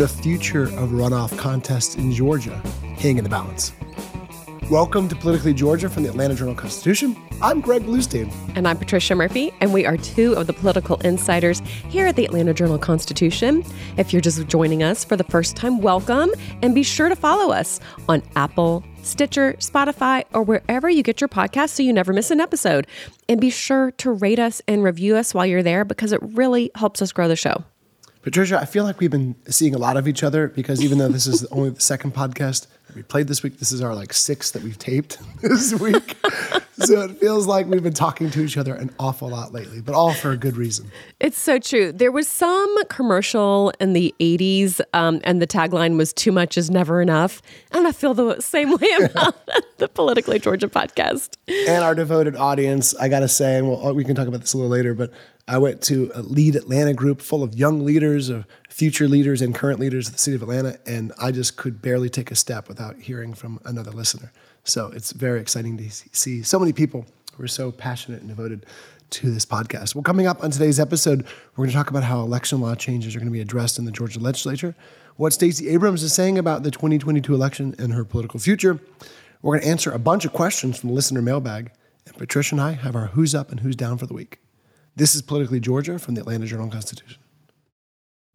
the future of runoff contests in Georgia hang in the balance. Welcome to Politically Georgia from the Atlanta Journal Constitution. I'm Greg Bluestein. And I'm Patricia Murphy, and we are two of the political insiders here at the Atlanta Journal Constitution. If you're just joining us for the first time, welcome, and be sure to follow us on Apple, Stitcher, Spotify, or wherever you get your podcast so you never miss an episode. And be sure to rate us and review us while you're there because it really helps us grow the show. Patricia, I feel like we've been seeing a lot of each other because even though this is only the second podcast that we played this week, this is our like sixth that we've taped this week. so it feels like we've been talking to each other an awful lot lately, but all for a good reason. It's so true. There was some commercial in the 80s, um, and the tagline was too much is never enough. And I feel the same way about the Politically Georgia podcast. And our devoted audience, I got to say, and we'll, we can talk about this a little later, but I went to a Lead Atlanta group full of young leaders, of future leaders, and current leaders of the city of Atlanta, and I just could barely take a step without hearing from another listener. So it's very exciting to see so many people who are so passionate and devoted to this podcast. Well, coming up on today's episode, we're going to talk about how election law changes are going to be addressed in the Georgia legislature, what Stacey Abrams is saying about the 2022 election and her political future. We're going to answer a bunch of questions from the listener mailbag, and Patricia and I have our who's up and who's down for the week. This is Politically Georgia from the Atlanta Journal Constitution.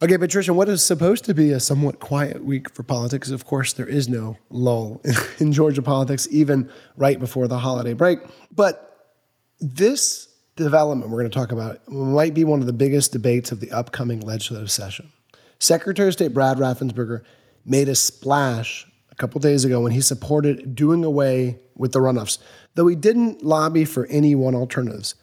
Okay, Patricia, what is supposed to be a somewhat quiet week for politics? Of course, there is no lull in Georgia politics, even right before the holiday break. But this development we're going to talk about might be one of the biggest debates of the upcoming legislative session. Secretary of State Brad Raffensperger made a splash a couple days ago when he supported doing away with the runoffs, though he didn't lobby for any one alternatives.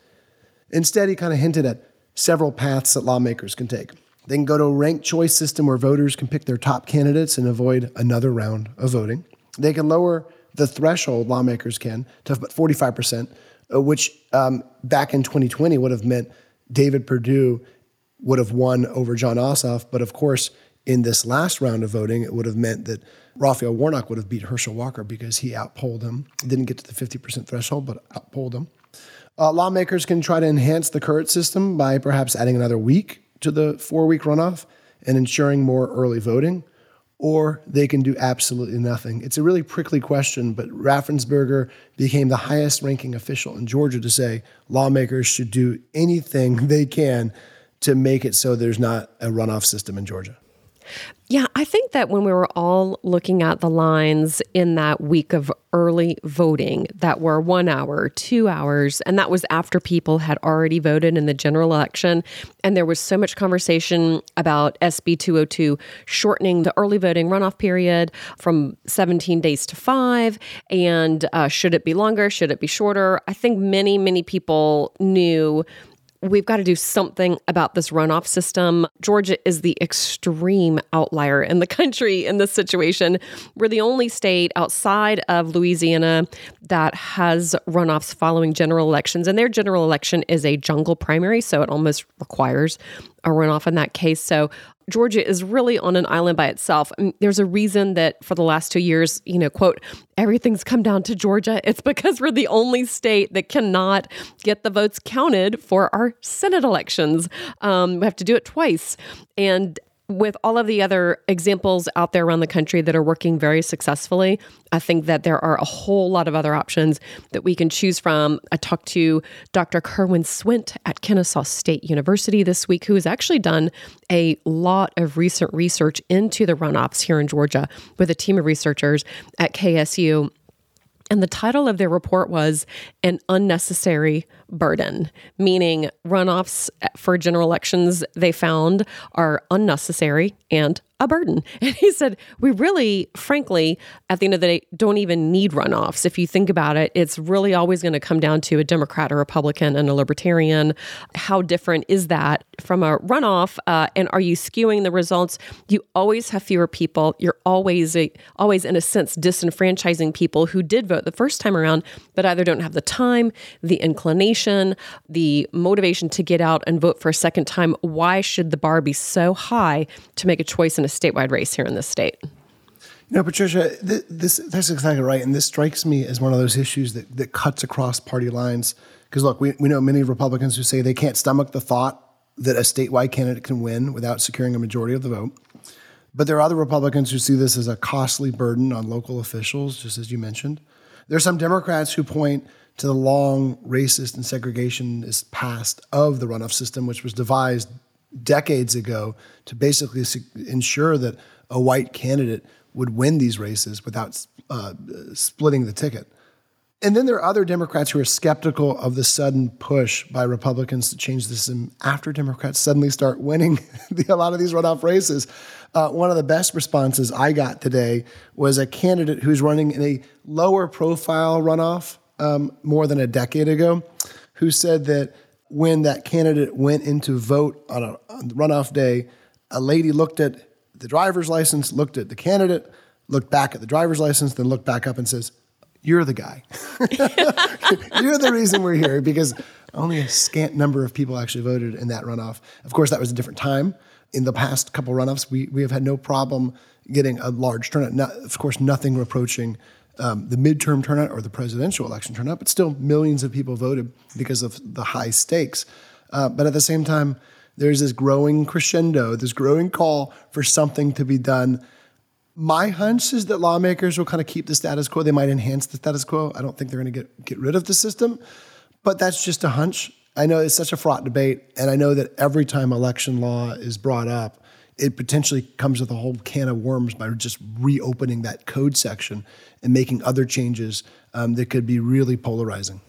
Instead, he kind of hinted at several paths that lawmakers can take. They can go to a ranked choice system where voters can pick their top candidates and avoid another round of voting. They can lower the threshold, lawmakers can, to about 45%, uh, which um, back in 2020 would have meant David Perdue would have won over Jon Ossoff. But of course, in this last round of voting, it would have meant that Raphael Warnock would have beat Herschel Walker because he outpolled him. Didn't get to the 50% threshold, but outpolled him. Uh, lawmakers can try to enhance the current system by perhaps adding another week to the four week runoff and ensuring more early voting, or they can do absolutely nothing. It's a really prickly question, but Raffensperger became the highest ranking official in Georgia to say lawmakers should do anything they can to make it so there's not a runoff system in Georgia. Yeah, I think that when we were all looking at the lines in that week of early voting that were one hour, two hours, and that was after people had already voted in the general election. And there was so much conversation about SB 202 shortening the early voting runoff period from 17 days to five. And uh, should it be longer? Should it be shorter? I think many, many people knew we've got to do something about this runoff system. Georgia is the extreme outlier in the country in this situation. We're the only state outside of Louisiana that has runoffs following general elections, and their general election is a jungle primary, so it almost requires a runoff in that case. So Georgia is really on an island by itself. And there's a reason that for the last two years, you know, quote, everything's come down to Georgia. It's because we're the only state that cannot get the votes counted for our Senate elections. Um, we have to do it twice. And with all of the other examples out there around the country that are working very successfully, I think that there are a whole lot of other options that we can choose from. I talked to Dr. Kerwin Swint at Kennesaw State University this week, who has actually done a lot of recent research into the runoffs here in Georgia with a team of researchers at KSU. And the title of their report was An Unnecessary Burden, meaning runoffs for general elections they found are unnecessary and a burden. And he said, We really, frankly, at the end of the day, don't even need runoffs. If you think about it, it's really always going to come down to a Democrat, a Republican, and a Libertarian. How different is that from a runoff? Uh, and are you skewing the results? You always have fewer people. You're always, a, always, in a sense, disenfranchising people who did vote the first time around, but either don't have the time, the inclination, the motivation to get out and vote for a second time. Why should the bar be so high to make a choice a statewide race here in this state. You know, Patricia, th- this that's exactly right, and this strikes me as one of those issues that that cuts across party lines. Because look, we we know many Republicans who say they can't stomach the thought that a statewide candidate can win without securing a majority of the vote. But there are other Republicans who see this as a costly burden on local officials, just as you mentioned. There are some Democrats who point to the long racist and segregationist past of the runoff system, which was devised decades ago to basically ensure that a white candidate would win these races without uh, splitting the ticket. And then there are other Democrats who are skeptical of the sudden push by Republicans to change the system after Democrats suddenly start winning the, a lot of these runoff races. Uh, one of the best responses I got today was a candidate who's running in a lower profile runoff um, more than a decade ago, who said that when that candidate went into vote on a on runoff day, a lady looked at the driver's license, looked at the candidate, looked back at the driver's license, then looked back up and says, You're the guy. You're the reason we're here because only a scant number of people actually voted in that runoff. Of course, that was a different time. In the past couple runoffs, we, we have had no problem getting a large turnout. Not, of course, nothing approaching um, the midterm turnout or the presidential election turnout, but still millions of people voted because of the high stakes. Uh, but at the same time, there's this growing crescendo, this growing call for something to be done. My hunch is that lawmakers will kind of keep the status quo. They might enhance the status quo. I don't think they're going to get, get rid of the system, but that's just a hunch. I know it's such a fraught debate, and I know that every time election law is brought up, it potentially comes with a whole can of worms by just reopening that code section and making other changes um, that could be really polarizing.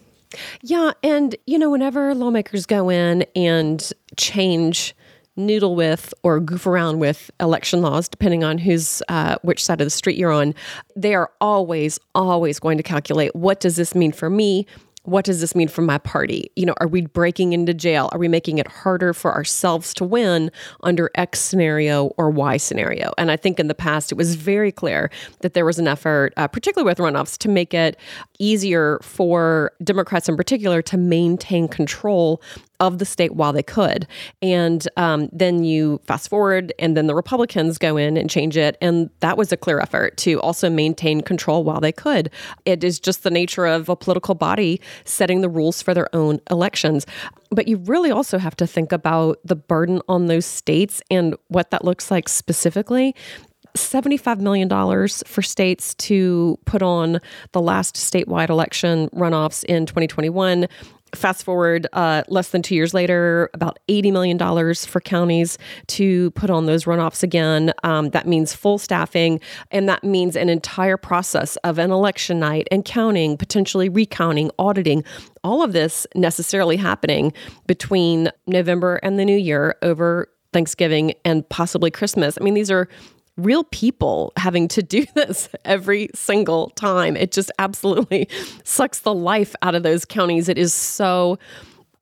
Yeah. And, you know, whenever lawmakers go in and change, noodle with, or goof around with election laws, depending on who's, uh, which side of the street you're on, they are always, always going to calculate what does this mean for me? What does this mean for my party? You know, are we breaking into jail? Are we making it harder for ourselves to win under X scenario or Y scenario? And I think in the past it was very clear that there was an effort, uh, particularly with runoffs, to make it easier for Democrats in particular to maintain control of the state while they could. And um, then you fast forward, and then the Republicans go in and change it. And that was a clear effort to also maintain control while they could. It is just the nature of a political body setting the rules for their own elections. But you really also have to think about the burden on those states and what that looks like specifically. $75 million for states to put on the last statewide election runoffs in 2021 Fast forward uh, less than two years later, about $80 million for counties to put on those runoffs again. Um, that means full staffing, and that means an entire process of an election night and counting, potentially recounting, auditing, all of this necessarily happening between November and the new year over Thanksgiving and possibly Christmas. I mean, these are real people having to do this every single time. It just absolutely sucks the life out of those counties. It is so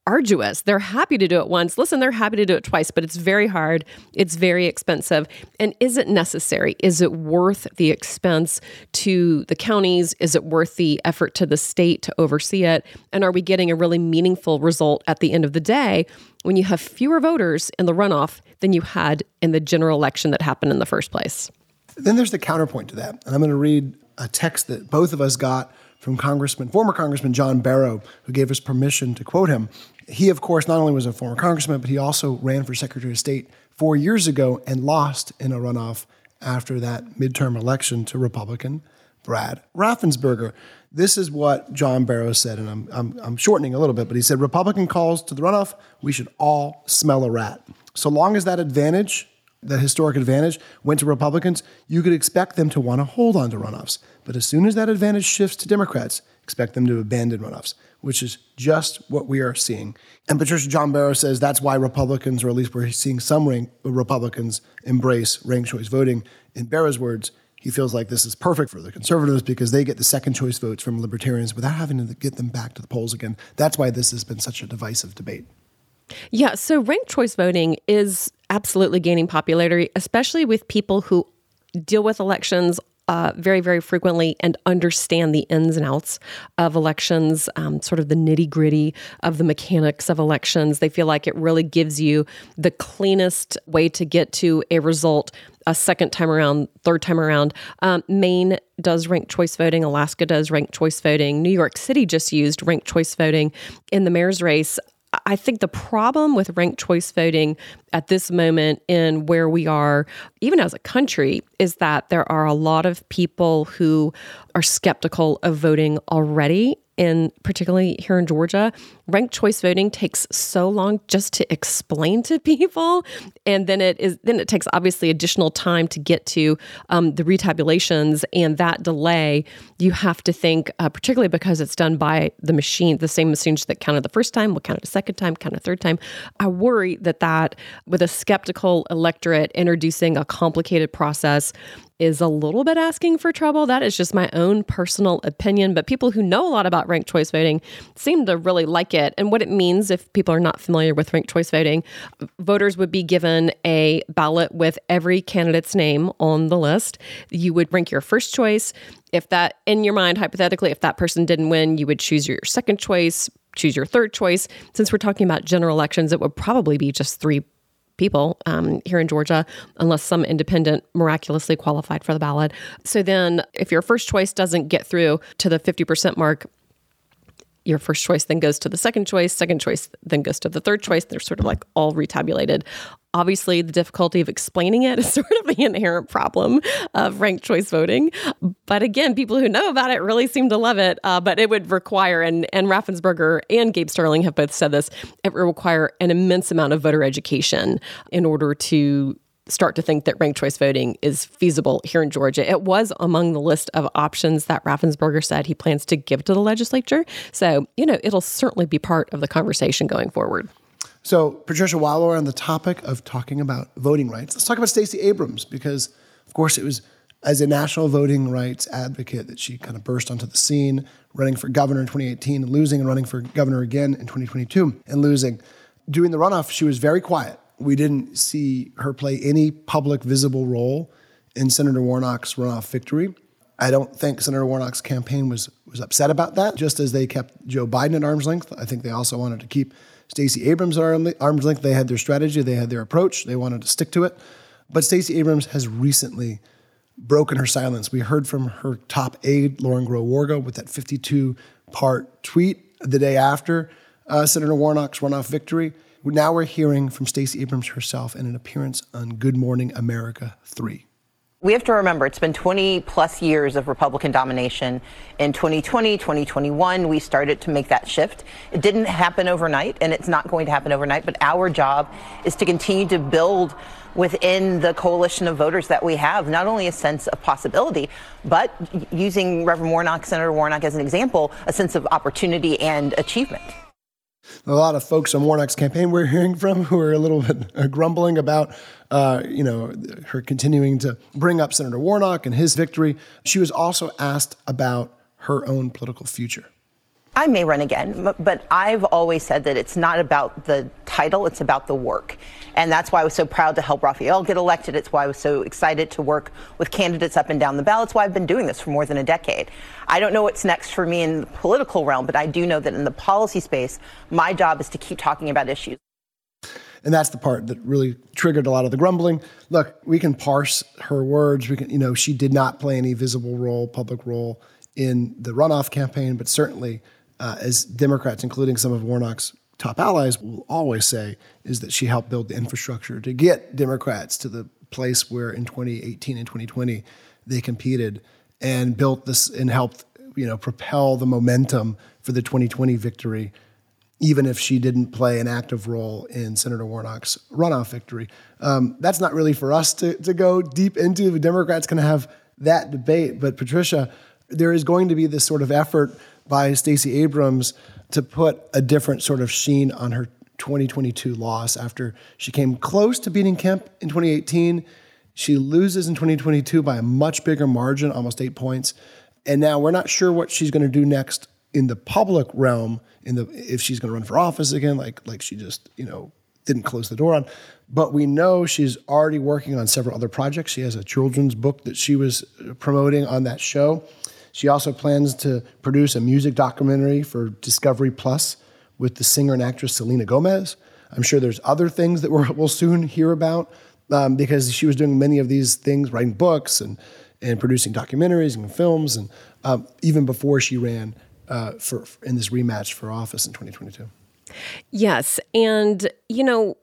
arduous. They're happy to do it once. Listen, they're happy to do it twice, but it's very hard. It's very expensive. And is it necessary? Is it worth the expense to the counties? Is it worth the effort to the state to oversee it? And are we getting a really meaningful result at the end of the day when you have fewer voters in the runoff than you had in the general election that happened in the first place? Then there's the counterpoint to that. And I'm going to read a text that both of us got from Congressman, former Congressman John Barrow, who gave us permission to quote him. He, of course, not only was a former congressman, but he also ran for Secretary of State four years ago and lost in a runoff after that midterm election to Republican Brad Raffensperger. This is what John Barrow said, and I'm, I'm, I'm shortening a little bit, but he said Republican calls to the runoff, we should all smell a rat. So long as that advantage, that historic advantage, went to Republicans, you could expect them to want to hold on to runoffs. But as soon as that advantage shifts to Democrats, expect them to abandon runoffs, which is just what we are seeing. And Patricia John Barrow says that's why Republicans, or at least we're seeing some rank, Republicans, embrace ranked choice voting. In Barrow's words, he feels like this is perfect for the conservatives because they get the second choice votes from libertarians without having to get them back to the polls again. That's why this has been such a divisive debate. Yeah, so ranked choice voting is absolutely gaining popularity, especially with people who deal with elections uh, very, very frequently and understand the ins and outs of elections, um, sort of the nitty gritty of the mechanics of elections. They feel like it really gives you the cleanest way to get to a result a second time around, third time around. Um, Maine does ranked choice voting. Alaska does ranked choice voting. New York City just used ranked choice voting in the mayor's race. I think the problem with ranked choice voting at this moment in where we are, even as a country, is that there are a lot of people who are skeptical of voting already in particularly here in Georgia, ranked choice voting takes so long just to explain to people, and then it is then it takes obviously additional time to get to um, the retabulations, and that delay you have to think, uh, particularly because it's done by the machine, the same machines that counted the first time will count it a second time, count a third time. I worry that that with a skeptical electorate introducing a complicated process is a little bit asking for trouble. That is just my own personal opinion. But people who know a lot about ranked choice voting seem to really like it. And what it means, if people are not familiar with ranked choice voting, voters would be given a ballot with every candidate's name on the list. You would rank your first choice. If that, in your mind, hypothetically, if that person didn't win, you would choose your second choice, choose your third choice. Since we're talking about general elections, it would probably be just three people um, here in Georgia, unless some independent miraculously qualified for the ballot. So then, if your first choice doesn't get through to the 50% mark, your first choice then goes to the second choice, second choice then goes to the third choice. They're sort of like all retabulated. Obviously, the difficulty of explaining it is sort of the inherent problem of ranked choice voting. But again, people who know about it really seem to love it. Uh, but it would require, and, and Raffensperger and Gabe Sterling have both said this, it would require an immense amount of voter education in order to start to think that ranked choice voting is feasible here in Georgia. It was among the list of options that Raffensperger said he plans to give to the legislature. So, you know, it'll certainly be part of the conversation going forward. So, Patricia, while we're on the topic of talking about voting rights, let's talk about Stacey Abrams because, of course, it was as a national voting rights advocate that she kind of burst onto the scene, running for governor in 2018 and losing, and running for governor again in 2022 and losing. During the runoff, she was very quiet we didn't see her play any public visible role in Senator Warnock's runoff victory. I don't think Senator Warnock's campaign was was upset about that, just as they kept Joe Biden at arm's length. I think they also wanted to keep Stacey Abrams at arm's length. They had their strategy, they had their approach, they wanted to stick to it. But Stacey Abrams has recently broken her silence. We heard from her top aide, Lauren Groh Wargo, with that 52 part tweet the day after uh, Senator Warnock's runoff victory. Now we're hearing from Stacey Abrams herself in an appearance on Good Morning America 3. We have to remember it's been 20 plus years of Republican domination. In 2020, 2021, we started to make that shift. It didn't happen overnight, and it's not going to happen overnight, but our job is to continue to build within the coalition of voters that we have, not only a sense of possibility, but using Reverend Warnock, Senator Warnock as an example, a sense of opportunity and achievement a lot of folks on Warnock's campaign we're hearing from who are a little bit uh, grumbling about, uh, you know, her continuing to bring up Senator Warnock and his victory. She was also asked about her own political future. I may run again, but I've always said that it's not about the title, it's about the work. And that's why I was so proud to help Raphael get elected. It's why I was so excited to work with candidates up and down the ballot. It's why I've been doing this for more than a decade. I don't know what's next for me in the political realm, but I do know that in the policy space, my job is to keep talking about issues. And that's the part that really triggered a lot of the grumbling. Look, we can parse her words. We can, you know, she did not play any visible role, public role in the runoff campaign, but certainly uh, as Democrats, including some of Warnock's top allies will always say is that she helped build the infrastructure to get Democrats to the place where in 2018 and 2020 they competed and built this and helped you know propel the momentum for the 2020 victory even if she didn't play an active role in Senator Warnock's runoff victory. Um, that's not really for us to, to go deep into. The Democrats can have that debate. But Patricia, there is going to be this sort of effort by Stacey Abrams to put a different sort of sheen on her 2022 loss after she came close to beating Kemp in 2018. She loses in 2022 by a much bigger margin, almost eight points. And now we're not sure what she's going to do next in the public realm in the if she's going to run for office again, like like she just you know didn't close the door on. But we know she's already working on several other projects. She has a children's book that she was promoting on that show. She also plans to produce a music documentary for Discovery Plus with the singer and actress Selena Gomez. I'm sure there's other things that we will soon hear about um, because she was doing many of these things, writing books and and producing documentaries and films, and um, even before she ran uh, for in this rematch for office in 2022. Yes, and you know,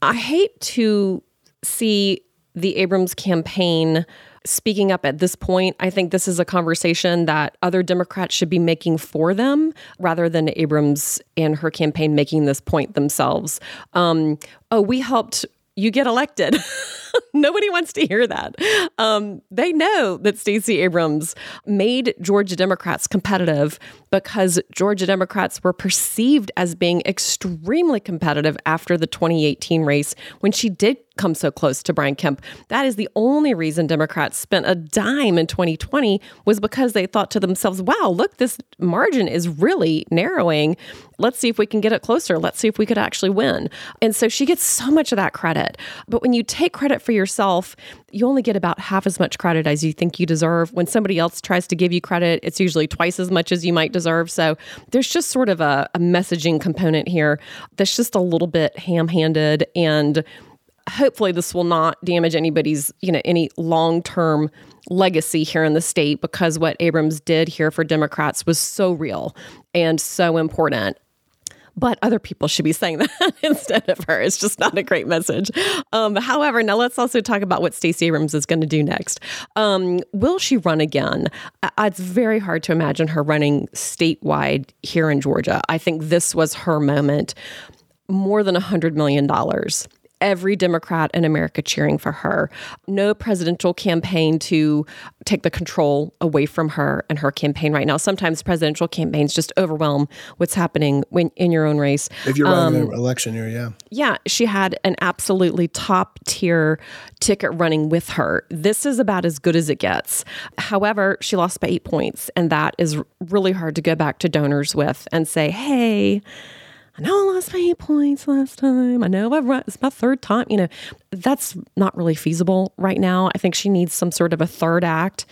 I hate to see the Abrams campaign speaking up at this point. I think this is a conversation that other Democrats should be making for them rather than Abrams and her campaign making this point themselves. Um, oh, we helped you get elected. Nobody wants to hear that. Um, they know that Stacey Abrams made Georgia Democrats competitive because Georgia Democrats were perceived as being extremely competitive after the 2018 race when she did come so close to Brian Kemp. That is the only reason Democrats spent a dime in 2020 was because they thought to themselves, wow, look, this margin is really narrowing. Let's see if we can get it closer. Let's see if we could actually win. And so she gets so much of that credit. But when you take credit for yourself, you only get about half as much credit as you think you deserve. When somebody else tries to give you credit, it's usually twice as much as you might deserve. So there's just sort of a, a messaging component here that's just a little bit ham handed and hopefully this will not damage anybody's, you know, any long-term legacy here in the state because what Abrams did here for Democrats was so real and so important but other people should be saying that instead of her. It's just not a great message. Um, however, now let's also talk about what Stacey Abrams is going to do next. Um, will she run again? Uh, it's very hard to imagine her running statewide here in Georgia. I think this was her moment. More than $100 million every Democrat in America cheering for her. No presidential campaign to take the control away from her and her campaign right now. Sometimes presidential campaigns just overwhelm what's happening when in your own race. If you're running um, an election year, yeah. Yeah, she had an absolutely top tier ticket running with her. This is about as good as it gets. However, she lost by eight points, and that is really hard to go back to donors with and say, hey, I know I lost my eight points last time. I know I've run, it's my third time. You know, that's not really feasible right now. I think she needs some sort of a third act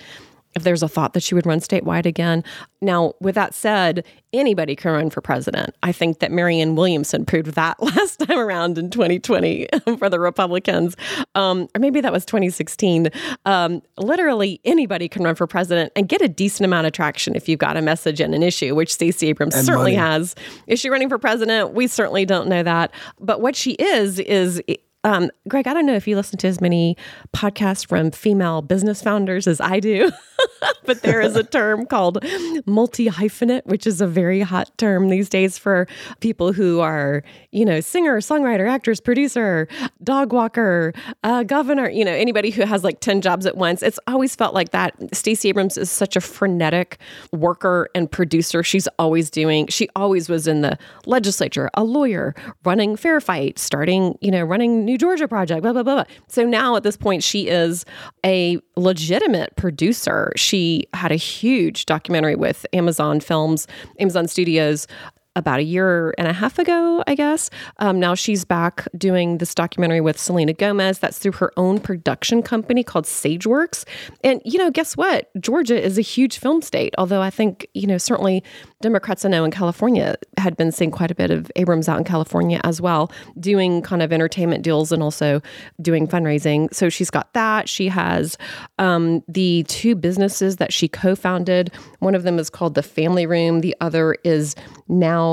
if there's a thought that she would run statewide again. Now, with that said, anybody can run for president. I think that Marianne Williamson proved that last time around in 2020 for the Republicans, um, or maybe that was 2016. Um, literally, anybody can run for president and get a decent amount of traction if you've got a message and an issue, which Stacey Abrams and certainly money. has. Is she running for president? We certainly don't know that. But what she is, is um, Greg, I don't know if you listen to as many podcasts from female business founders as I do, but there is a term called multi hyphenate, which is a very hot term these days for people who are, you know, singer, songwriter, actress, producer, dog walker, uh, governor, you know, anybody who has like 10 jobs at once. It's always felt like that. Stacey Abrams is such a frenetic worker and producer. She's always doing, she always was in the legislature, a lawyer, running Fair Fight, starting, you know, running New Georgia Project, blah, blah, blah, blah. So now at this point, she is a legitimate producer. She had a huge documentary with Amazon Films, Amazon Studios about a year and a half ago, I guess. Um, now she's back doing this documentary with Selena Gomez. That's through her own production company called Sageworks. And, you know, guess what? Georgia is a huge film state, although I think, you know, certainly Democrats I know in California had been seeing quite a bit of Abrams out in California as well, doing kind of entertainment deals and also doing fundraising. So she's got that. She has um, the two businesses that she co founded. One of them is called The Family Room, the other is now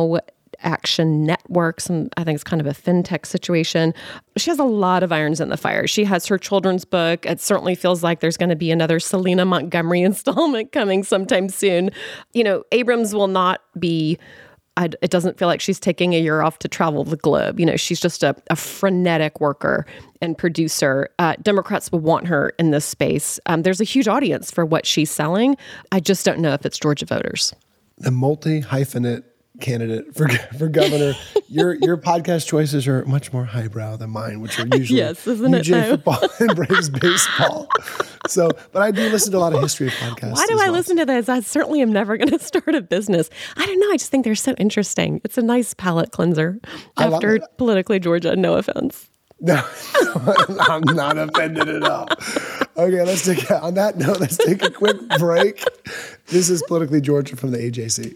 NowAccount Networks, and I think it's kind of a fintech situation. She has a lot of irons in the fire. She has her children's book. It certainly feels like there's going to be another Selena Montgomery installment coming sometime soon. You know, Abrams will not be I, it doesn't feel like she's taking a year off to travel the globe. You know, she's just a, a frenetic worker and producer. Uh, Democrats will want her in this space. Um, there's a huge audience for what she's selling. I just don't know if it's Georgia voters. The multi hyphenate candidate for for governor. your your podcast choices are much more highbrow than mine, which are usually yes, isn't UJ it, football and Braves baseball. So, but I do listen to a lot of history podcasts. Why do I well. listen to those? I certainly am never going to start a business. I don't know. I just think they're so interesting. It's a nice palate cleanser after politically Georgia. No offense. No, I'm not offended at all. Okay, let's take on that note. Let's take a quick break. This is politically Georgia from the AJC.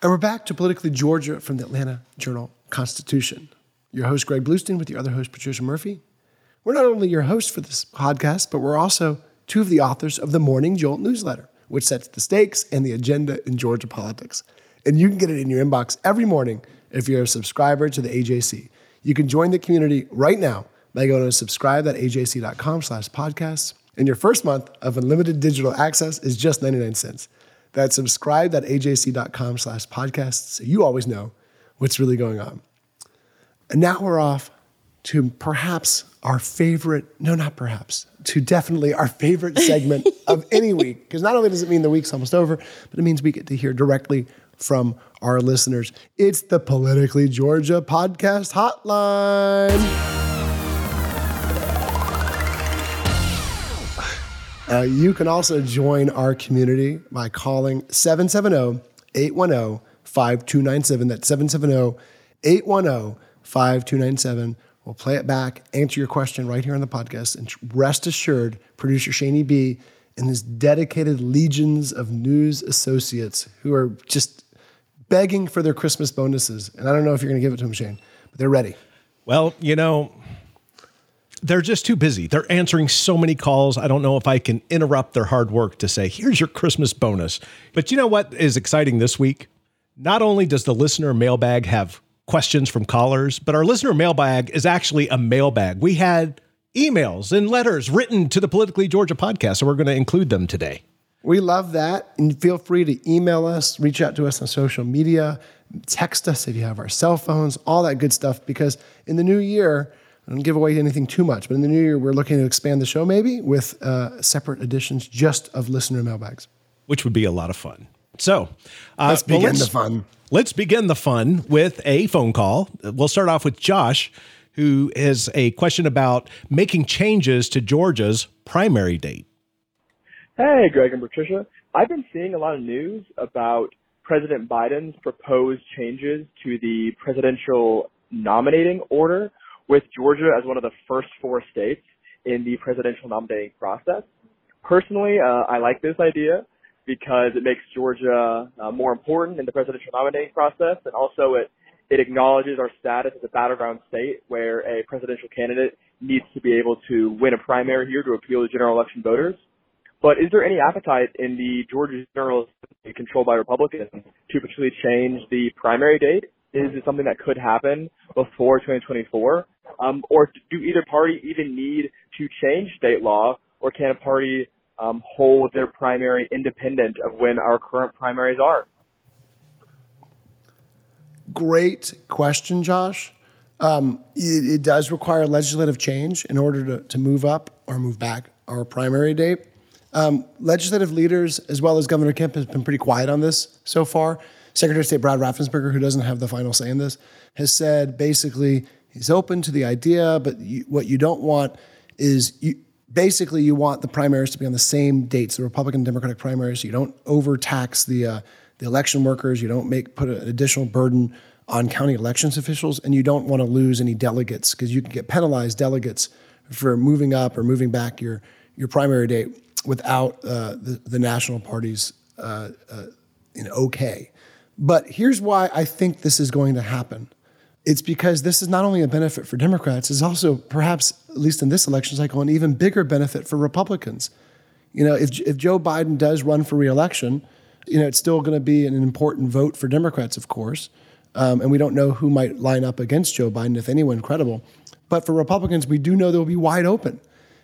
And we're back to Politically Georgia from the Atlanta Journal Constitution. Your host, Greg Bluestein, with your other host, Patricia Murphy. We're not only your hosts for this podcast, but we're also two of the authors of the Morning Jolt newsletter, which sets the stakes and the agenda in Georgia politics. And you can get it in your inbox every morning if you're a subscriber to the AJC. You can join the community right now by going to subscribe.ajc.com slash podcasts. And your first month of unlimited digital access is just 99 cents. That's subscribe.ajc.com slash podcasts so you always know what's really going on. And now we're off to perhaps our favorite, no, not perhaps, to definitely our favorite segment of any week. Because not only does it mean the week's almost over, but it means we get to hear directly from our listeners. It's the Politically Georgia Podcast Hotline. Uh, you can also join our community by calling 770 810 5297. That's 770 810 5297. We'll play it back, answer your question right here on the podcast. And rest assured, producer Shaney B and his dedicated legions of news associates who are just begging for their Christmas bonuses. And I don't know if you're going to give it to them, Shane, but they're ready. Well, you know, they're just too busy. They're answering so many calls. I don't know if I can interrupt their hard work to say, here's your Christmas bonus. But you know what is exciting this week? Not only does the listener mailbag have questions from callers, but our listener mailbag is actually a mailbag. We had emails and letters written to the Politically Georgia podcast, so we're going to include them today. We love that. And feel free to email us, reach out to us on social media, text us if you have our cell phones, all that good stuff. Because in the new year, I don't give away anything too much, but in the new year, we're looking to expand the show maybe with uh, separate editions just of listener mailbags. Which would be a lot of fun. So uh, let's begin well, let's, the fun. Let's begin the fun with a phone call. We'll start off with Josh, who has a question about making changes to Georgia's primary date. Hey, Greg and Patricia. I've been seeing a lot of news about President Biden's proposed changes to the presidential nominating order with Georgia as one of the first four states in the presidential nominating process. Personally, uh, I like this idea because it makes Georgia uh, more important in the presidential nominating process, and also it it acknowledges our status as a battleground state where a presidential candidate needs to be able to win a primary here to appeal to general election voters. But is there any appetite in the Georgia General controlled by Republicans to potentially change the primary date? Is it something that could happen before 2024? Um, or do either party even need to change state law, or can a party um, hold their primary independent of when our current primaries are? great question, Josh. Um, it, it, does require legislative change in order to, to move up or move back our primary date. Um, legislative leaders, as well as Governor Kemp, has been pretty quiet on this so far. Secretary of State Brad Raffensperger, who doesn't have the final say in this, has said basically he's open to the idea, but you, what you don't want is you, basically you want the primaries to be on the same dates, the Republican Democratic primaries. You don't overtax the uh, the election workers. You don't make put an additional burden on county elections officials, and you don't want to lose any delegates because you can get penalized delegates for moving up or moving back your your primary date without uh, the, the national party's uh, uh, okay. But here's why I think this is going to happen. It's because this is not only a benefit for Democrats, it's also perhaps, at least in this election cycle, an even bigger benefit for Republicans. You know, if, if Joe Biden does run for reelection, you know, it's still going to be an important vote for Democrats, of course. Um, and we don't know who might line up against Joe Biden, if anyone credible. But for Republicans, we do know they'll be wide open.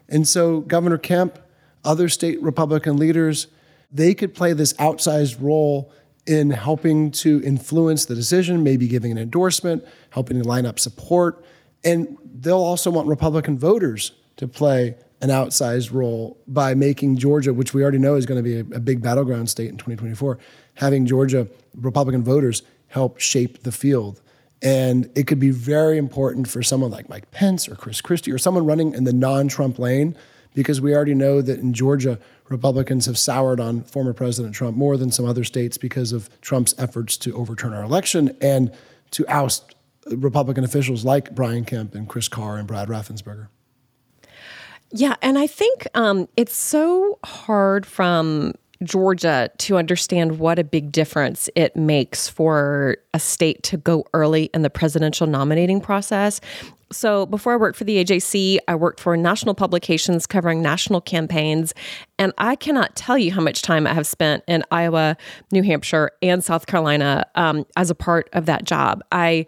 And so Governor Kemp, other state Republican leaders, they could play this outsized role in helping to influence the decision, maybe giving an endorsement, helping to line up support. And they'll also want Republican voters to play an outsized role by making Georgia, which we already know is going to be a, big battleground state in 2024, having Georgia Republican voters help shape the field. And it could be very important for someone like Mike Pence or Chris Christie or someone running in the non Trump lane, because we already know that in Georgia, Republicans have soured on former President Trump more than some other states because of Trump's efforts to overturn our election and to oust Republican officials like Brian Kemp and Chris Carr and Brad Raffensperger. Yeah, and I think um, it's so hard from Georgia to understand what a big difference it makes for a state to go early in the presidential nominating process. So, before I worked for the AJC, I worked for national publications covering national campaigns. And I cannot tell you how much time I have spent in Iowa, New Hampshire, and South Carolina um, as a part of that job. I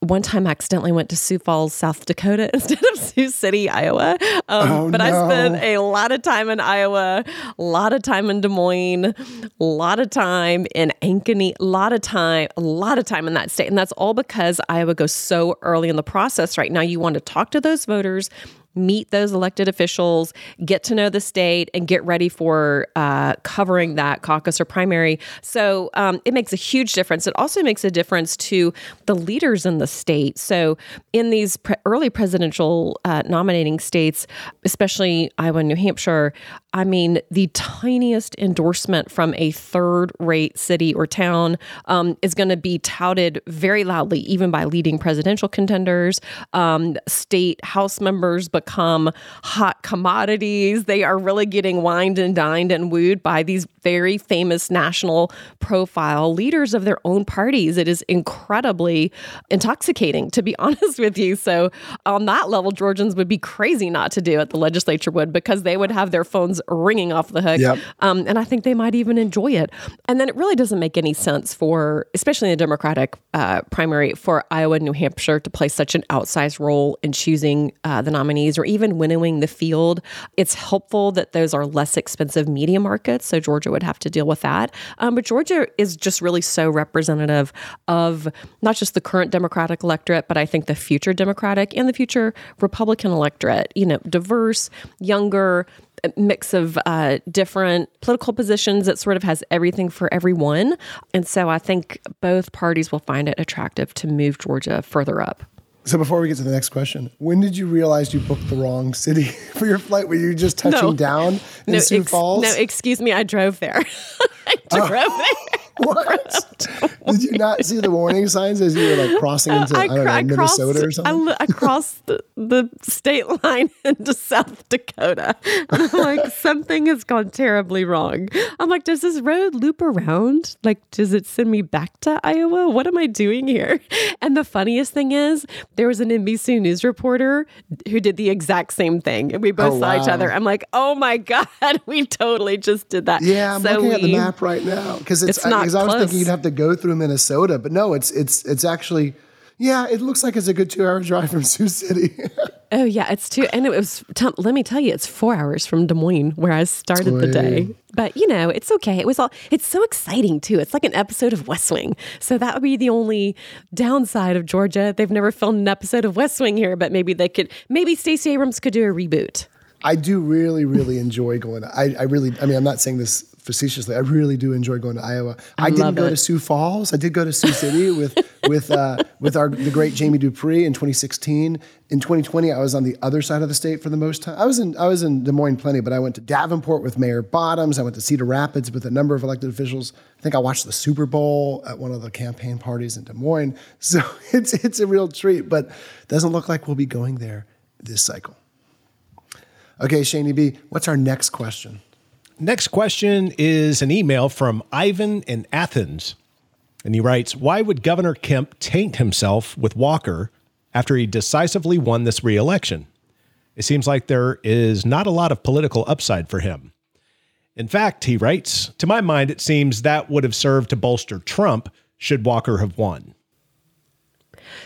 one time I accidentally went to Sioux Falls, South Dakota instead of Sioux City, Iowa. Um, oh, but no. I spent a lot of time in Iowa, a lot of time in Des Moines, a lot of time in Ankeny, a lot of time, a lot of time in that state. And that's all because Iowa goes so early in the process right now. You want to talk to those voters meet those elected officials, get to know the state, and get ready for uh, covering that caucus or primary. So um, it makes a huge difference. It also makes a difference to the leaders in the state. So in these pre- early presidential uh, nominating states, especially Iowa and New Hampshire, I mean, the tiniest endorsement from a third rate city or town um, is going to be touted very loudly, even by leading presidential contenders. Um, state House members become hot commodities. They are really getting wined and dined and wooed by these very famous national profile leaders of their own parties. It is incredibly intoxicating, to be honest with you. So, on that level, Georgians would be crazy not to do it, the legislature would, because they would have their phones ringing off the hook. Yep. Um, and I think they might even enjoy it. And then it really doesn't make any sense for, especially in the Democratic uh, primary, for Iowa and New Hampshire to play such an outsized role in choosing uh, the nominees or even winnowing the field. It's helpful that those are less expensive media markets. So Georgia would have to deal with that. Um, but Georgia is just really so representative of not just the current Democratic electorate, but I think the future Democratic and the future Republican electorate. You know, diverse, younger, mix of uh, different political positions. It sort of has everything for everyone. And so I think both parties will find it attractive to move Georgia further up. So before we get to the next question, when did you realize you booked the wrong city for your flight? Were you just touching no. down in no, Sioux ex- Falls? No, excuse me, I drove there. I drove uh, there. What? Did you not see the warning signs as you were like crossing into I, I don't know, I Minnesota crossed, or something? I, I crossed the, the state line into South Dakota. I'm like, something has gone terribly wrong. I'm like, does this road loop around? Like, does it send me back to Iowa? What am I doing here? And the funniest thing is, there was an NBC News reporter who did the exact same thing. And we both oh, saw wow. each other. I'm like, oh my God, we totally just did that. Yeah, I'm so looking we, at the map right now because it's, it's not because I was thinking you'd have to go through Minnesota, but no, it's it's it's actually yeah, it looks like it's a good two hour drive from Sioux City. Oh yeah, it's two, and it was. T- let me tell you, it's four hours from Des Moines where I started the day. But you know, it's okay. It was all. It's so exciting too. It's like an episode of West Wing. So that would be the only downside of Georgia. They've never filmed an episode of West Wing here, but maybe they could. Maybe Stacey Abrams could do a reboot. I do really, really enjoy going. I, I really, I mean, I'm not saying this facetiously. I really do enjoy going to Iowa. I, I didn't go it. to Sioux Falls. I did go to Sioux City with with uh, with our the great Jamie Dupree in 2016. In 2020, I was on the other side of the state for the most time. I was in I was in Des Moines plenty, but I went to Davenport with Mayor Bottoms. I went to Cedar Rapids with a number of elected officials. I think I watched the Super Bowl at one of the campaign parties in Des Moines. So it's it's a real treat, but doesn't look like we'll be going there this cycle. Okay, Shani B, what's our next question? Next question is an email from Ivan in Athens. And he writes Why would Governor Kemp taint himself with Walker after he decisively won this reelection? It seems like there is not a lot of political upside for him. In fact, he writes, To my mind, it seems that would have served to bolster Trump should Walker have won.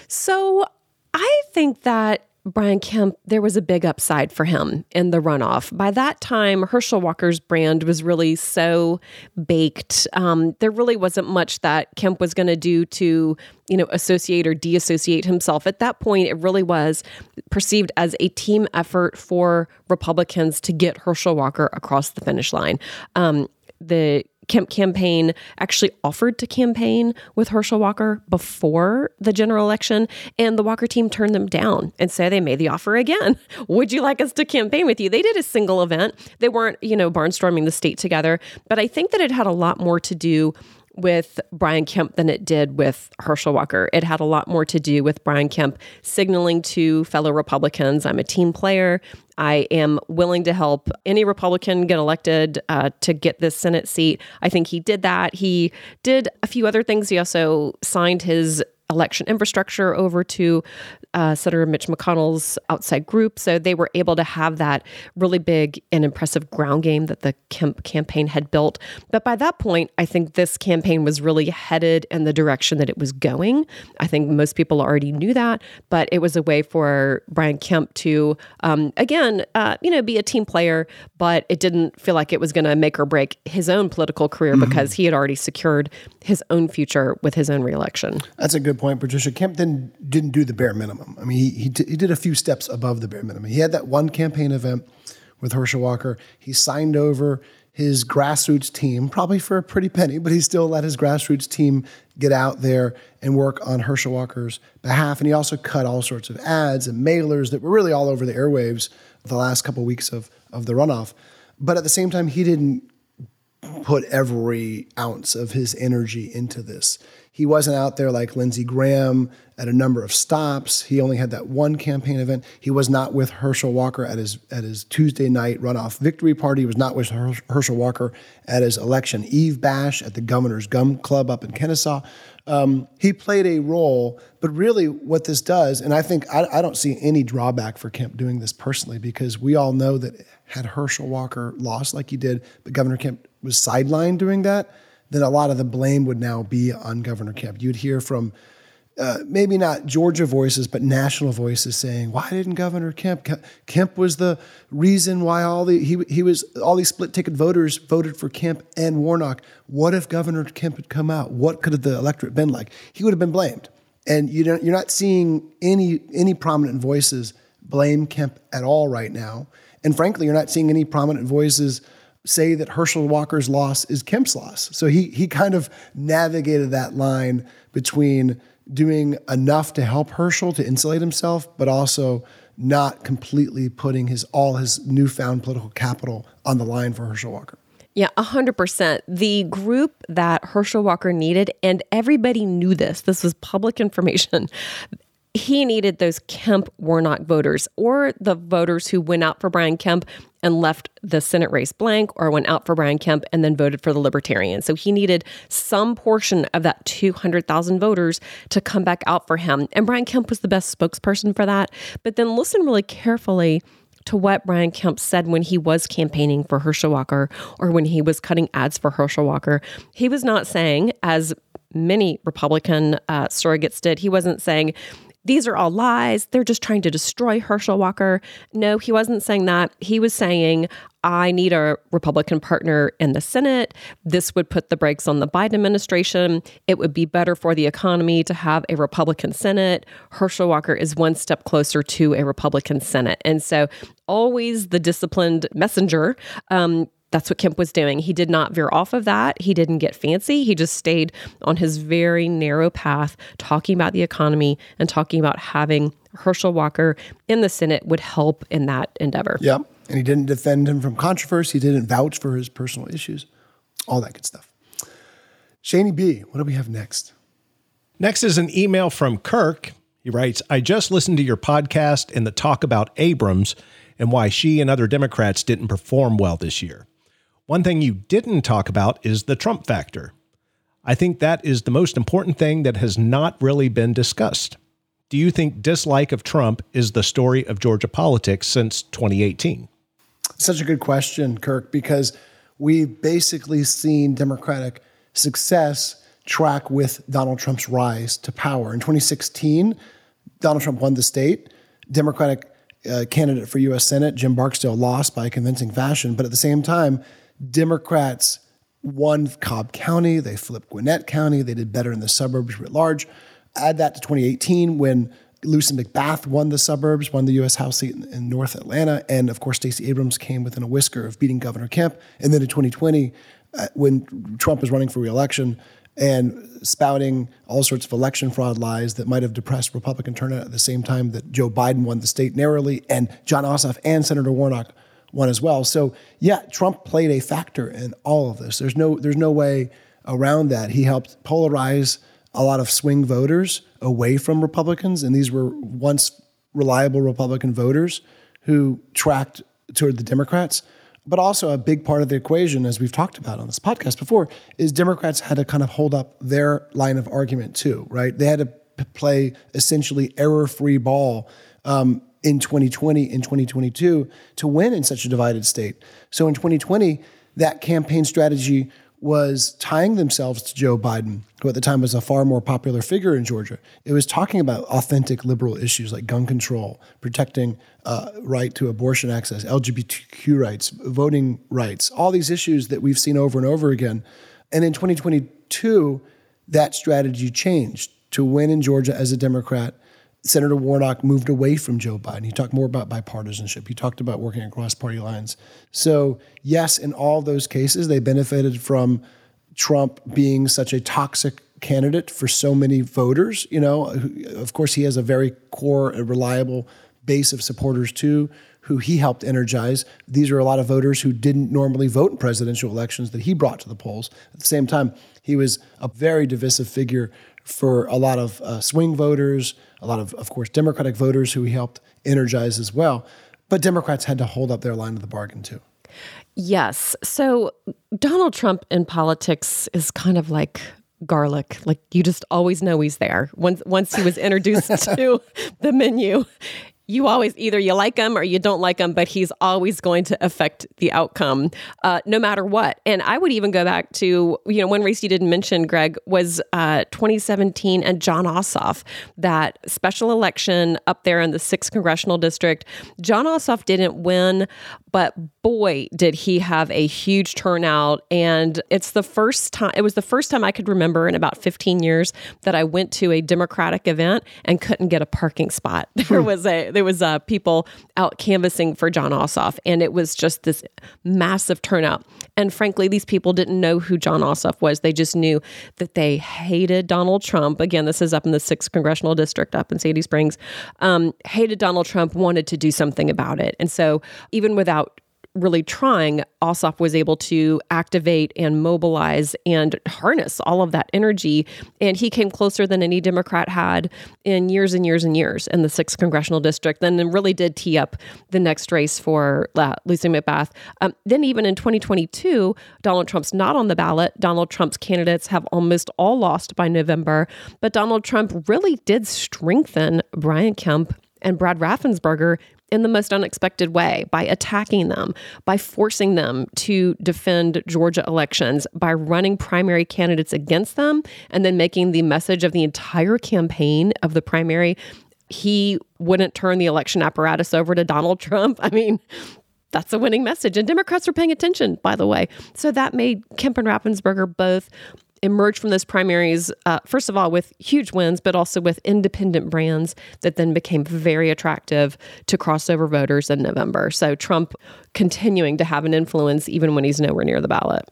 So I think that Brian Kemp, there was a big upside for him in the runoff. By that time, Herschel Walker's brand was really so baked. Um, there really wasn't much that Kemp was going to do to, you know, associate or deassociate himself. At that point, it really was perceived as a team effort for Republicans to get Herschel Walker across the finish line. Um, the Kemp campaign actually offered to campaign with Herschel Walker before the general election, and the Walker team turned them down and so they made the offer again. Would you like us to campaign with you? They did a single event. They weren't, you know, barnstorming the state together, but I think that it had a lot more to do with Brian Kemp than it did with Herschel Walker. It had a lot more to do with Brian Kemp signaling to fellow Republicans I'm a team player. I am willing to help any Republican get elected uh, to get this Senate seat. I think he did that. He did a few other things. He also signed his election infrastructure over to uh, Senator Mitch McConnell's outside group. So they were able to have that really big and impressive ground game that the Kemp campaign had built. But by that point, I think this campaign was really headed in the direction that it was going. I think most people already knew that, but it was a way for Brian Kemp to, um, again, uh, you know, be a team player, but it didn't feel like it was going to make or break his own political career mm-hmm. because he had already secured his own future with his own reelection. That's a good point, Patricia. Kemp then didn't do the bare minimum. I mean, he, he, he did a few steps above the bare minimum. He had that one campaign event with Herschel Walker. He signed over his grassroots team, probably for a pretty penny, but he still let his grassroots team get out there and work on Herschel Walker's behalf. And he also cut all sorts of ads and mailers that were really all over the airwaves the last couple of weeks of, of the runoff. But at the same time, he didn't put every ounce of his energy into this. He wasn't out there like Lindsey Graham at a number of stops. He only had that one campaign event. He was not with Herschel Walker at his at his Tuesday night runoff victory party. He was not with Herschel Walker at his election eve bash at the Governor's Gun Club up in Kennesaw. Um, he played a role, but really what this does, and I think I, I don't see any drawback for Kemp doing this personally because we all know that had Herschel Walker lost like he did, but Governor Kemp was sidelined doing that, then a lot of the blame would now be on Governor Kemp. You'd hear from uh, maybe not Georgia voices, but national voices saying, "Why didn't Governor Kemp? Kemp was the reason why all the he he was all these split ticket voters voted for Kemp and Warnock. What if Governor Kemp had come out? What could have the electorate been like? He would have been blamed." And you don't, you're not seeing any any prominent voices blame Kemp at all right now. And frankly, you're not seeing any prominent voices say that Herschel Walker's loss is Kemp's loss. So he he kind of navigated that line between doing enough to help Herschel to insulate himself, but also not completely putting his all his newfound political capital on the line for Herschel Walker. Yeah, 100%. The group that Herschel Walker needed, and everybody knew this, this was public information he needed those Kemp Warnock voters or the voters who went out for Brian Kemp and left the Senate race blank or went out for Brian Kemp and then voted for the Libertarian. So he needed some portion of that 200,000 voters to come back out for him. And Brian Kemp was the best spokesperson for that. But then listen really carefully to what Brian Kemp said when he was campaigning for Herschel Walker or when he was cutting ads for Herschel Walker. He was not saying, as many Republican uh, surrogates did, he wasn't saying, these are all lies. They're just trying to destroy Herschel Walker. No, he wasn't saying that. He was saying, I need a Republican partner in the Senate. This would put the brakes on the Biden administration. It would be better for the economy to have a Republican Senate. Herschel Walker is one step closer to a Republican Senate. And so, always the disciplined messenger. Um, that's what Kemp was doing. He did not veer off of that. He didn't get fancy. He just stayed on his very narrow path, talking about the economy and talking about having Herschel Walker in the Senate would help in that endeavor. Yeah. And he didn't defend him from controversy. He didn't vouch for his personal issues, all that good stuff. Shaney B, what do we have next? Next is an email from Kirk. He writes I just listened to your podcast and the talk about Abrams and why she and other Democrats didn't perform well this year. One thing you didn't talk about is the Trump factor. I think that is the most important thing that has not really been discussed. Do you think dislike of Trump is the story of Georgia politics since 2018? Such a good question, Kirk, because we've basically seen Democratic success track with Donald Trump's rise to power. In 2016, Donald Trump won the state. Democratic uh, candidate for U.S. Senate, Jim Barksdale, lost by a convincing fashion. But at the same time, Democrats won Cobb County, they flipped Gwinnett County, they did better in the suburbs writ large. Add that to 2018 when Lucy McBath won the suburbs, won the U.S. House seat in, in North Atlanta, and of course Stacey Abrams came within a whisker of beating Governor Kemp. And then in 2020, uh, when Trump was running for reelection and spouting all sorts of election fraud lies that might have depressed Republican turnout at the same time that Joe Biden won the state narrowly, and Jon Ossoff and Senator Warnock one as well. So yeah, Trump played a factor in all of this. There's no there's no way around that. He helped polarize a lot of swing voters away from Republicans, and these were once reliable Republican voters who tracked toward the Democrats. But also a big part of the equation, as we've talked about on this podcast before, is Democrats had to kind of hold up their line of argument too, right? They had to play essentially error-free ball um, in 2020 and 2022 to win in such a divided state. So in 2020, that campaign strategy was tying themselves to Joe Biden, who at the time was a far more popular figure in Georgia. It was talking about authentic liberal issues like gun control, protecting uh, right to abortion access, LGBTQ rights, voting rights, all these issues that we've seen over and over again. And in 2022, that strategy changed to win in Georgia as a Democrat Senator Warnock moved away from Joe Biden. He talked more about bipartisanship. He talked about working across party lines. So, yes, in all those cases, they benefited from Trump being such a toxic candidate for so many voters. You know, of course, he has a very core reliable base of supporters too, who he helped energize. These are a lot of voters who didn't normally vote in presidential elections that he brought to the polls. At the same time, he was a very divisive figure for a lot of uh, swing voters, a lot of, of course, Democratic voters who he helped energize as well. But Democrats had to hold up their line of the bargain too. Yes. So Donald Trump in politics is kind of like garlic. Like you just always know he's there. Once once he was introduced to the menu, you always either you like him or you don't like him, but he's always going to affect the outcome, uh, no matter what. And I would even go back to you know one race you didn't mention, Greg, was uh, 2017 and Jon Ossoff, that special election up there in the sixth congressional district. Jon Ossoff didn't win, but boy, did he have a huge turnout. And it's the first time, it was the first time I could remember in about 15 years that I went to a Democratic event and couldn't get a parking spot. There was a, there was uh, people out canvassing for Jon Ossoff, and it was just this massive turnout. And frankly, these people didn't know who Jon Ossoff was. They just knew that they hated Donald Trump. Again, this is up in the sixth congressional district up in Sandy Springs. Um, hated Donald Trump, wanted to do something about it. And so, even without really trying, Ossoff was able to activate and mobilize and harness all of that energy. And he came closer than any Democrat had in years and years and years in the 6th congressional district. Then really did tee up the next race for Lucy McBath. Um, then, even in 2022, Donald Trump's not on the ballot. Donald Trump's candidates have almost all lost by November. But Donald Trump really did strengthen Brian Kemp and Brad Raffensperger in the most unexpected way by attacking them, by forcing them to defend Georgia elections, by running primary candidates against them, and then making the message of the entire campaign of the primary he wouldn't turn the election apparatus over to Donald Trump. I mean, that's a winning message. And Democrats are paying attention, by the way. So that made Kemp and Raffensperger both emerge from those primaries, uh, first of all, with huge wins, but also with independent brands that then became very attractive to crossover voters in November. So Trump continuing to have an influence even when he's nowhere near the ballot.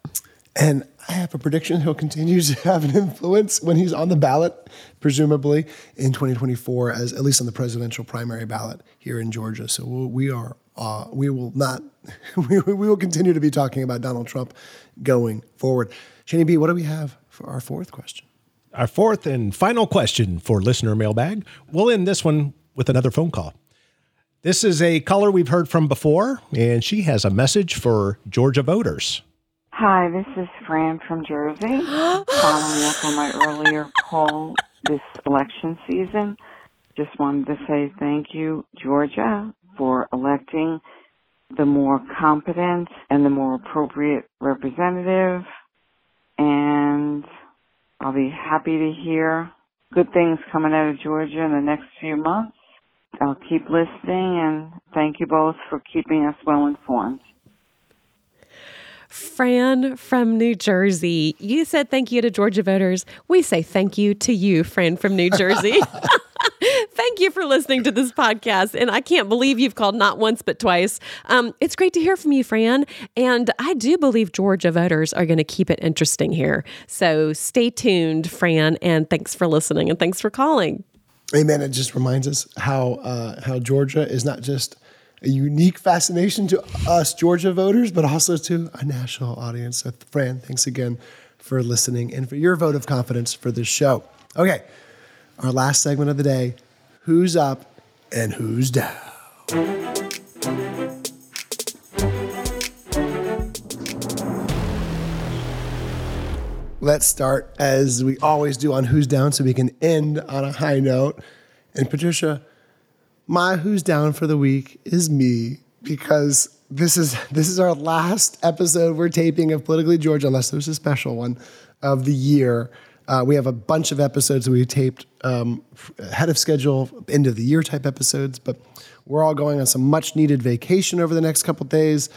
And I have a prediction he'll continue to have an influence when he's on the ballot, presumably in 2024, as at least on the presidential primary ballot here in Georgia. So we are uh, we will not we, we will continue to be talking about Donald Trump going forward. Shani B, what do we have for our fourth question? Our fourth and final question for listener mailbag. We'll end this one with another phone call. This is a caller we've heard from before, and she has a message for Georgia voters. Hi, this is Fran from Jersey. Following up on my earlier call this election season, just wanted to say thank you, Georgia, for electing the more competent and the more appropriate representative. And I'll be happy to hear good things coming out of Georgia in the next few months. I'll keep listening and thank you both for keeping us well informed. Fran from New Jersey, you said thank you to Georgia voters. We say thank you to you, Fran from New Jersey. Thank you for listening to this podcast. And I can't believe you've called not once, but twice. Um, it's great to hear from you, Fran. And I do believe Georgia voters are going to keep it interesting here. So stay tuned, Fran. And thanks for listening and thanks for calling. Amen. It just reminds us how uh, how Georgia is not just a unique fascination to us Georgia voters, but also to a national audience. So, Fran, thanks again for listening and for your vote of confidence for this show. Okay, our last segment of the day who's up and who's down. Let's start as we always do on Who's Down so we can end on a high note. And Patricia, my Who's Down for the week is me because this is this is our last episode we're taping of Politically Georgia, unless there's a special one of the year. Uh, we have a bunch of episodes we taped um, ahead of schedule, end of the year type episodes, but we're all going on some much needed vacation over the next couple days.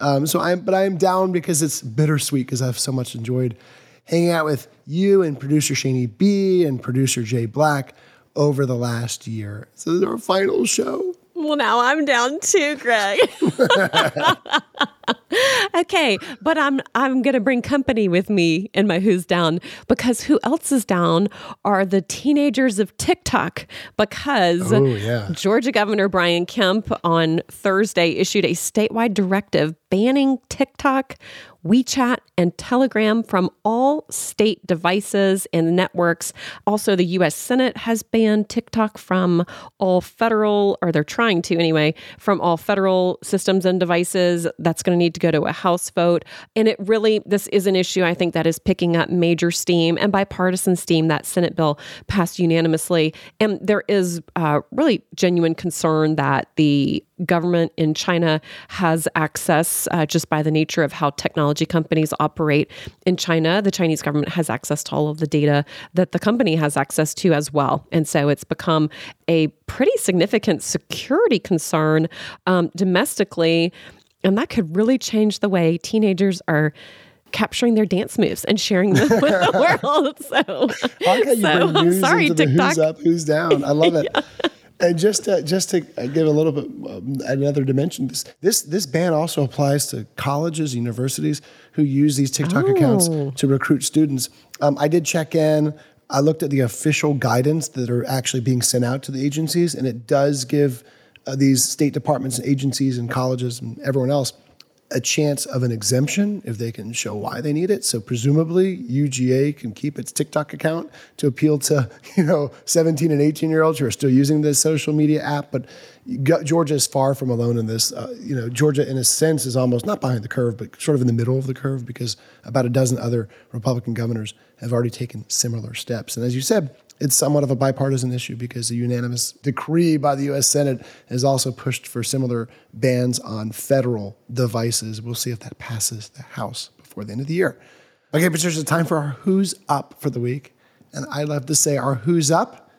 Um, so I'm, but I am down because it's bittersweet because I've so much enjoyed hanging out with you and producer Shani B and producer Jay Black over the last year. So this is our final show. Well, now I'm down too, Greg. okay, but I'm I'm going to bring company with me in my who's down because who else is down are the teenagers of TikTok because oh, yeah. Georgia Governor Brian Kemp on Thursday issued a statewide directive banning TikTok WeChat, and Telegram from all state devices and networks. Also, the U.S. Senate has banned TikTok from all federal, or they're trying to anyway, from all federal systems and devices. That's going to need to go to a House vote. And it really, this is an issue I think that is picking up major steam and bipartisan steam. That Senate bill passed unanimously. And there is uh, really genuine concern that the government in China has access uh, just by the nature of how technology companies operate in China. The Chinese government has access to all of the data that the company has access to as well. And so it's become a pretty significant security concern um, domestically. And that could really change the way teenagers are capturing their dance moves and sharing them with the world. So, I like how you so, news sorry, TikTok. who's up, who's down. I love it. yeah. And just to, just to give a little bit um, another dimension, this, this this ban also applies to colleges, universities who use these TikTok Oh. accounts to recruit students. Um, I did check in. I looked at the official guidance that are actually being sent out to the agencies, and it does give uh, these state departments and agencies and colleges and everyone else a chance of an exemption if they can show why they need it. So presumably UGA can keep its TikTok account to appeal to, you know, 17 and 18 year olds who are still using this social media app. But Georgia is far from alone in this. Uh, you know, Georgia in a sense is almost not behind the curve, but sort of in the middle of the curve because about a dozen other Republican governors have already taken similar steps. And as you said, it's somewhat of a bipartisan issue because a unanimous decree by the U.S. Senate has also pushed for similar bans on federal devices. We'll see if that passes the House before the end of the year. Okay, Patricia, time for our Who's Up for the week. And I love to say our Who's Up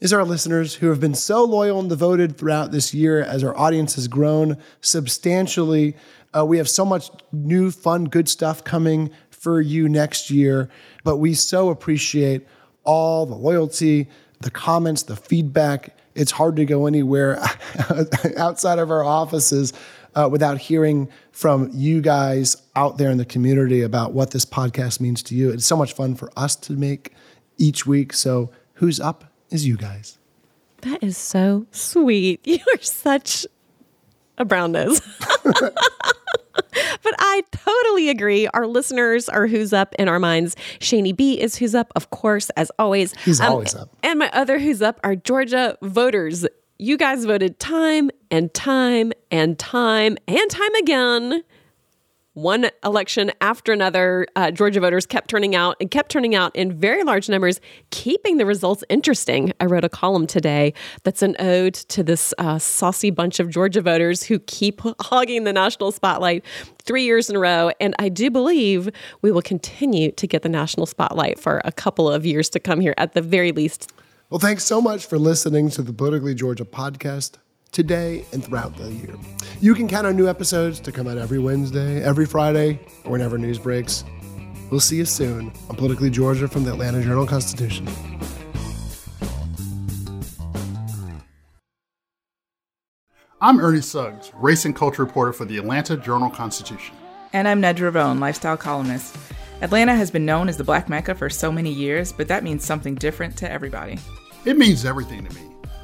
is our listeners who have been so loyal and devoted throughout this year as our audience has grown substantially. Uh, we have so much new, fun, good stuff coming for you next year, but we so appreciate all the loyalty, the comments, the feedback. It's hard to go anywhere outside of our offices uh, without hearing from you guys out there in the community about what this podcast means to you. It's so much fun for us to make each week. So, who's up is you guys. That is so sweet. You are such a brown nose. but I totally agree. Our listeners are who's up in our minds. Shaney B is who's up, of course, as always. He's um, always up. And my other who's up are Georgia voters. You guys voted time and time and time and time again one election after another, uh, Georgia voters kept turning out and kept turning out in very large numbers, keeping the results interesting. I wrote a column today that's an ode to this uh, saucy bunch of Georgia voters who keep hogging the national spotlight three years in a row. And I do believe we will continue to get the national spotlight for a couple of years to come here, at the very least. Well, thanks so much for listening to the Politically Georgia podcast today and throughout the year. You can count on new episodes to come out every Wednesday, every Friday, or whenever news breaks. We'll see you soon on Politically Georgia from the Atlanta Journal Constitution. I'm Ernie Suggs, race and culture reporter for the Atlanta Journal Constitution. And I'm Nedra Rhone, lifestyle columnist. Atlanta has been known as the Black Mecca for so many years, but that means something different to everybody. It means everything to me.